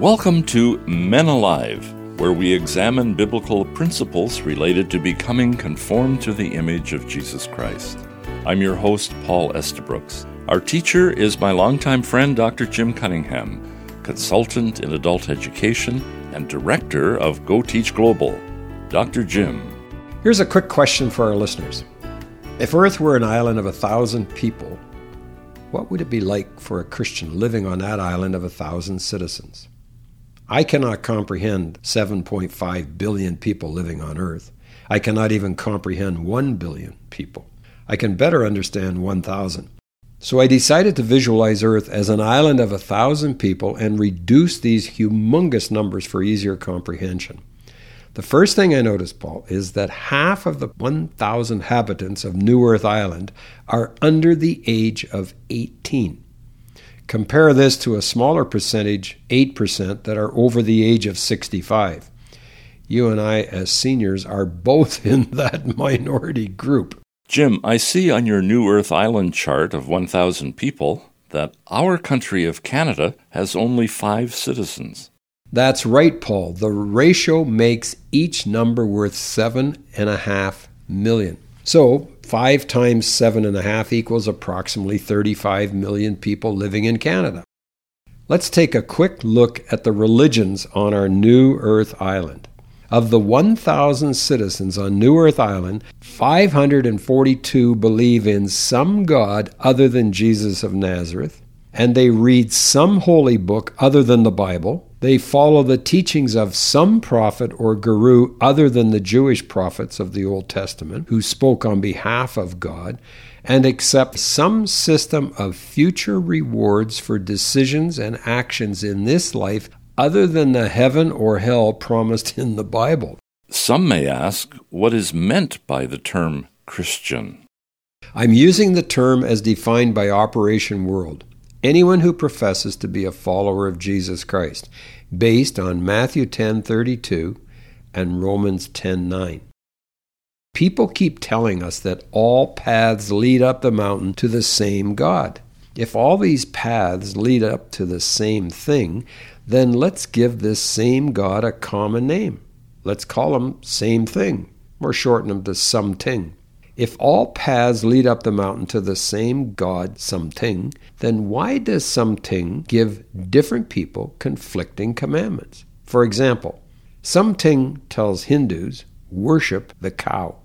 Welcome to Men Alive, where we examine biblical principles related to becoming conformed to the image of Jesus Christ. I'm your host, Paul Estabrooks. Our teacher is my longtime friend, Dr. Jim Cunningham, consultant in adult education and director of Go Teach Global. Dr. Jim. Here's a quick question for our listeners. If Earth were an island of a thousand people, what would it be like for a Christian living on that island of a thousand citizens? I cannot comprehend 7.5 billion people living on Earth. I cannot even comprehend 1 billion people. I can better understand 1,000. So I decided to visualize Earth as an island of thousand people and reduce these humongous numbers for easier comprehension. The first thing I noticed, Paul, is that half of the 1,000 inhabitants of New Earth Island are under the age of 18. Compare this to a smaller percentage, 8%, that are over the age of 65. You and I, as seniors, are both in that minority group. Jim, I see on your New Earth Island chart of 1,000 people that our country of Canada has only five citizens. That's right, Paul. The ratio makes each number worth seven and a half million. So, 5 times 7.5 equals approximately 35 million people living in Canada. Let's take a quick look at the religions on our New Earth Island. Of the 1,000 citizens on New Earth Island, 542 believe in some God other than Jesus of Nazareth, and they read some holy book other than the Bible. They follow the teachings of some prophet or guru other than the Jewish prophets of the Old Testament who spoke on behalf of God, and accept some system of future rewards for decisions and actions in this life other than the heaven or hell promised in the Bible. Some may ask what is meant by the term Christian. I'm using the term as defined by Operation World anyone who professes to be a follower of Jesus Christ, based on Matthew 10:32 and Romans 10:9. People keep telling us that all paths lead up the mountain to the same God. If all these paths lead up to the same thing, then let's give this same God a common name. Let's call him same thing, or shorten him to something. If all paths lead up the mountain to the same God, something, then why does something give different people conflicting commandments? For example, something tells Hindus worship the cow.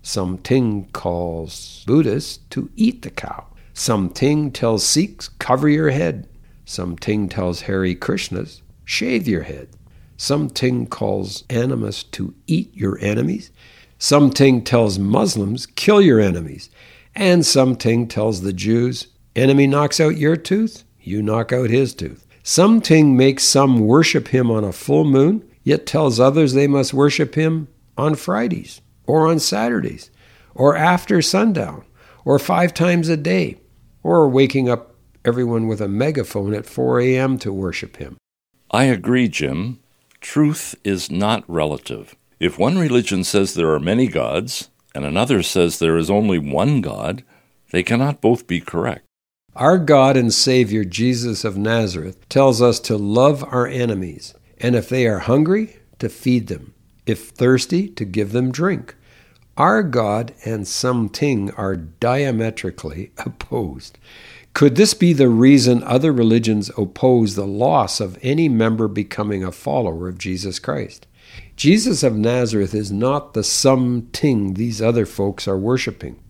Something calls Buddhists to eat the cow. Something tells Sikhs cover your head. Something tells Hare Krishnas shave your head. Something calls animists to eat your enemies. Something tells Muslims, kill your enemies. And something tells the Jews, enemy knocks out your tooth, you knock out his tooth. Something makes some worship him on a full moon, yet tells others they must worship him on Fridays, or on Saturdays, or after sundown, or five times a day, or waking up everyone with a megaphone at 4 a.m. to worship him. I agree, Jim. Truth is not relative. If one religion says there are many gods, and another says there is only one God, they cannot both be correct. Our God and Savior Jesus of Nazareth tells us to love our enemies, and if they are hungry, to feed them, if thirsty, to give them drink. Our God and something are diametrically opposed. Could this be the reason other religions oppose the loss of any member becoming a follower of Jesus Christ? Jesus of Nazareth is not the something these other folks are worshiping.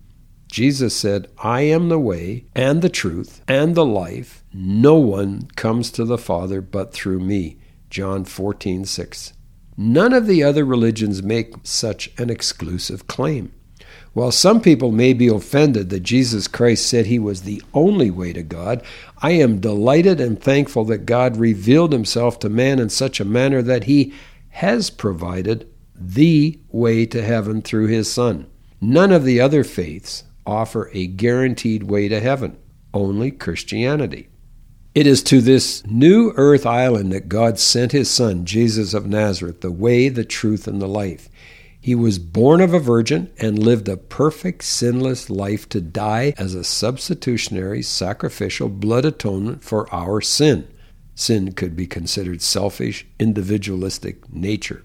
Jesus said, I am the way and the truth and the life. No one comes to the Father but through me. John 14, 6. None of the other religions make such an exclusive claim. While some people may be offended that Jesus Christ said he was the only way to God, I am delighted and thankful that God revealed himself to man in such a manner that he has provided the way to heaven through his Son. None of the other faiths offer a guaranteed way to heaven, only Christianity. It is to this new earth island that God sent his Son, Jesus of Nazareth, the way, the truth, and the life. He was born of a virgin and lived a perfect, sinless life to die as a substitutionary, sacrificial blood atonement for our sin. Sin could be considered selfish, individualistic nature.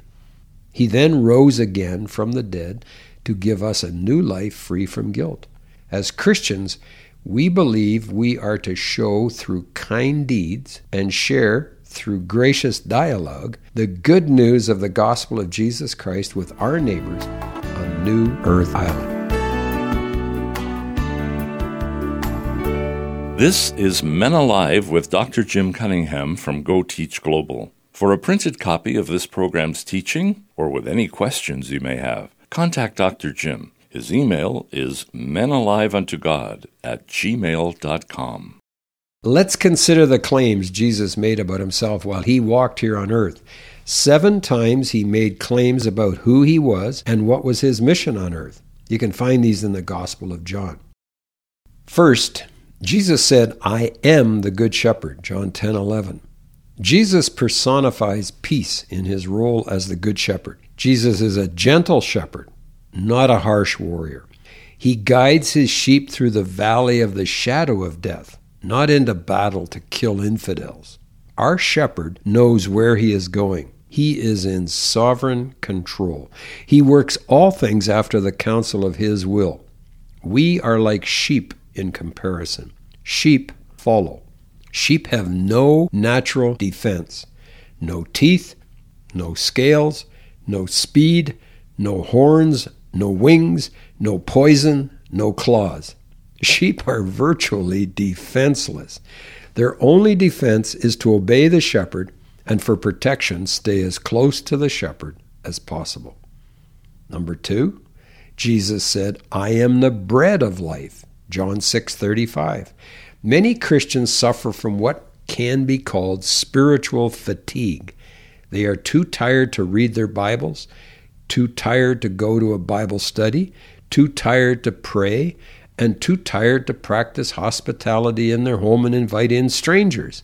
He then rose again from the dead to give us a new life free from guilt. As Christians, we believe we are to show through kind deeds and share through gracious dialogue the good news of the gospel of Jesus Christ with our neighbors on New Earth Island. This is Men Alive with Dr. Jim Cunningham from Go Teach Global. For a printed copy of this program's teaching, or with any questions you may have, contact Dr. Jim. His email is menaliveuntogod at gmail.com. Let's consider the claims Jesus made about himself while he walked here on earth. Seven times he made claims about who he was and what was his mission on earth. You can find these in the Gospel of John. First, Jesus said, I am the Good Shepherd, John 10 11. Jesus personifies peace in his role as the Good Shepherd. Jesus is a gentle shepherd, not a harsh warrior. He guides his sheep through the valley of the shadow of death, not into battle to kill infidels. Our shepherd knows where he is going. He is in sovereign control. He works all things after the counsel of his will. We are like sheep in comparison. Sheep follow. Sheep have no natural defense, no teeth, no scales, no speed, no horns, no wings, no poison, no claws. Sheep are virtually defenseless. Their only defense is to obey the shepherd and for protection stay as close to the shepherd as possible. Number 2, Jesus said, "I am the bread of life." John 6:35. Many Christians suffer from what can be called spiritual fatigue. They are too tired to read their Bibles, too tired to go to a Bible study, too tired to pray, and too tired to practice hospitality in their home and invite in strangers.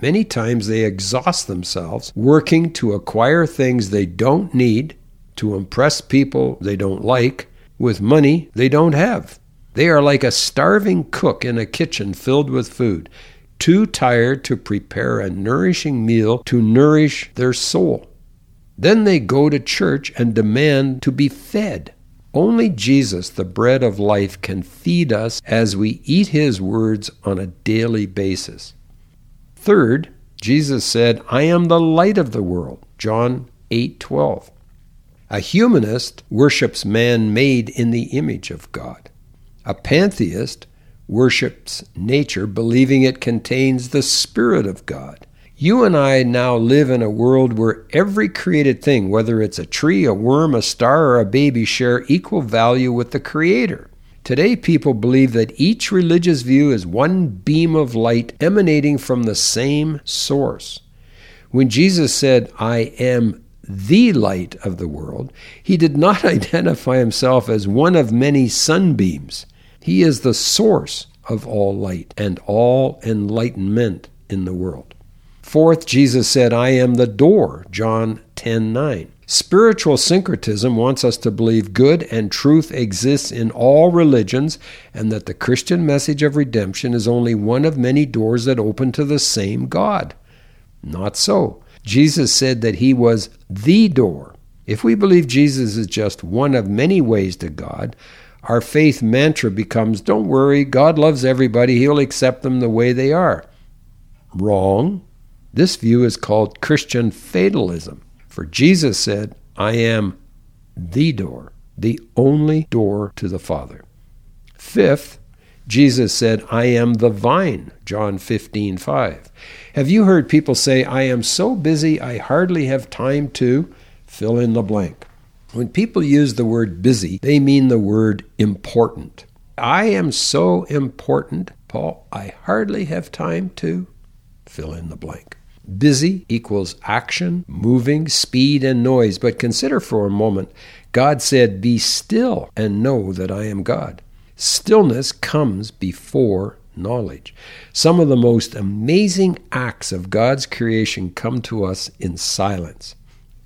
Many times they exhaust themselves working to acquire things they don't need, to impress people they don't like, with money they don't have. They are like a starving cook in a kitchen filled with food, too tired to prepare a nourishing meal to nourish their soul. Then they go to church and demand to be fed. Only Jesus, the bread of life, can feed us as we eat his words on a daily basis. Third, Jesus said, I am the light of the world. John 8:12. A humanist worships man made in the image of God. A pantheist worships nature, believing it contains the Spirit of God. You and I now live in a world where every created thing, whether it's a tree, a worm, a star, or a baby, share equal value with the Creator. Today, people believe that each religious view is one beam of light emanating from the same source. When Jesus said, I am the light of the world, he did not identify himself as one of many sunbeams. He is the source of all light and all enlightenment in the world. Fourth, Jesus said, I am the door, John 10 9. Spiritual syncretism wants us to believe good and truth exists in all religions and that the Christian message of redemption is only one of many doors that open to the same God. Not so. Jesus said that he was the door. If we believe Jesus is just one of many ways to God, our faith mantra becomes Don't worry, God loves everybody, He'll accept them the way they are. Wrong. This view is called Christian fatalism. For Jesus said, I am the door, the only door to the Father. Fifth, Jesus said, I am the vine, John 15, 5. Have you heard people say, I am so busy I hardly have time to fill in the blank? When people use the word busy, they mean the word important. I am so important, Paul, I hardly have time to fill in the blank. Busy equals action, moving, speed, and noise. But consider for a moment God said, Be still and know that I am God. Stillness comes before knowledge. Some of the most amazing acts of God's creation come to us in silence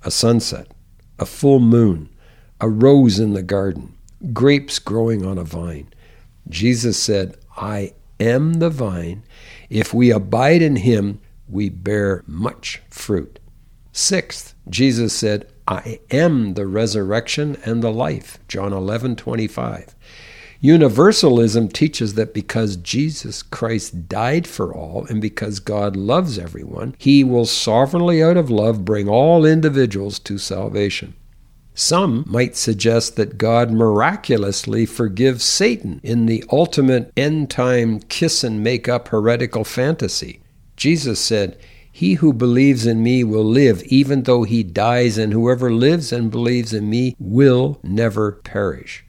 a sunset, a full moon, a rose in the garden, grapes growing on a vine. Jesus said, I am the vine. If we abide in him, we bear much fruit. Sixth, Jesus said, I am the resurrection and the life. John 11, 25. Universalism teaches that because Jesus Christ died for all and because God loves everyone, he will sovereignly out of love bring all individuals to salvation. Some might suggest that God miraculously forgives Satan in the ultimate end time kiss and make up heretical fantasy. Jesus said, He who believes in me will live even though he dies, and whoever lives and believes in me will never perish.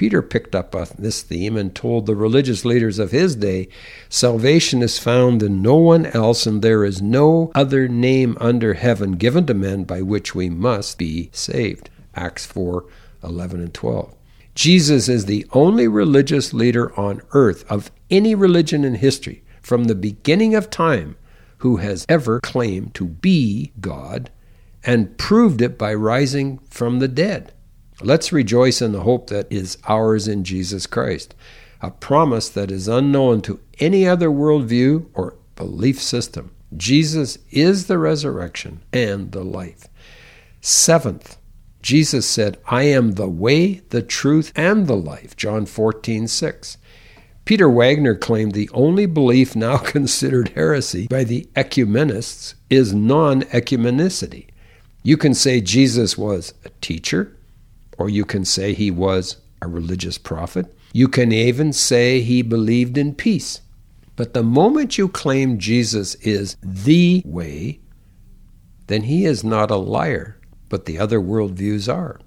Peter picked up on this theme and told the religious leaders of his day salvation is found in no one else, and there is no other name under heaven given to men by which we must be saved. Acts 4 11 and 12. Jesus is the only religious leader on earth of any religion in history from the beginning of time who has ever claimed to be God and proved it by rising from the dead. Let's rejoice in the hope that is ours in Jesus Christ, a promise that is unknown to any other worldview or belief system. Jesus is the resurrection and the life. Seventh, Jesus said, I am the way, the truth, and the life. John 14, 6. Peter Wagner claimed the only belief now considered heresy by the ecumenists is non ecumenicity. You can say Jesus was a teacher, or you can say he was a religious prophet. You can even say he believed in peace. But the moment you claim Jesus is the way, then he is not a liar but the other worldviews are.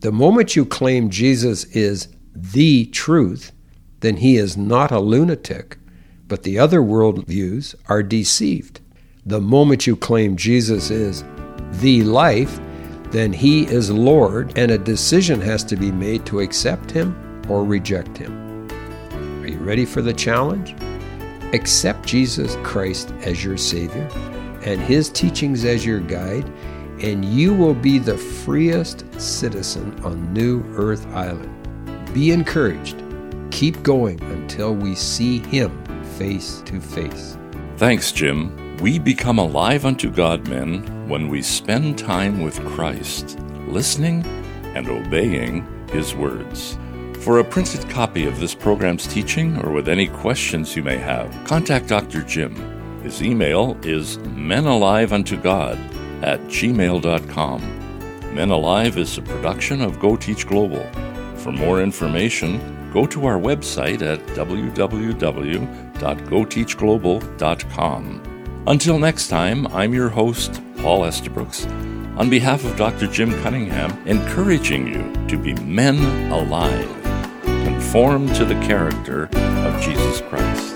The moment you claim Jesus is the truth, then he is not a lunatic, but the other worldviews are deceived. The moment you claim Jesus is the life, then he is Lord, and a decision has to be made to accept him or reject him. Are you ready for the challenge? Accept Jesus Christ as your Savior and his teachings as your guide and you will be the freest citizen on New Earth Island. Be encouraged. Keep going until we see Him face to face. Thanks, Jim. We become alive unto God, men, when we spend time with Christ, listening and obeying His words. For a printed copy of this program's teaching or with any questions you may have, contact Dr. Jim. His email is menaliveuntogod at gmail.com. Men Alive is a production of Go Teach Global. For more information, go to our website at www.goteachglobal.com. Until next time, I'm your host, Paul Estabrooks, on behalf of Dr. Jim Cunningham, encouraging you to be men alive, conformed to the character of Jesus Christ.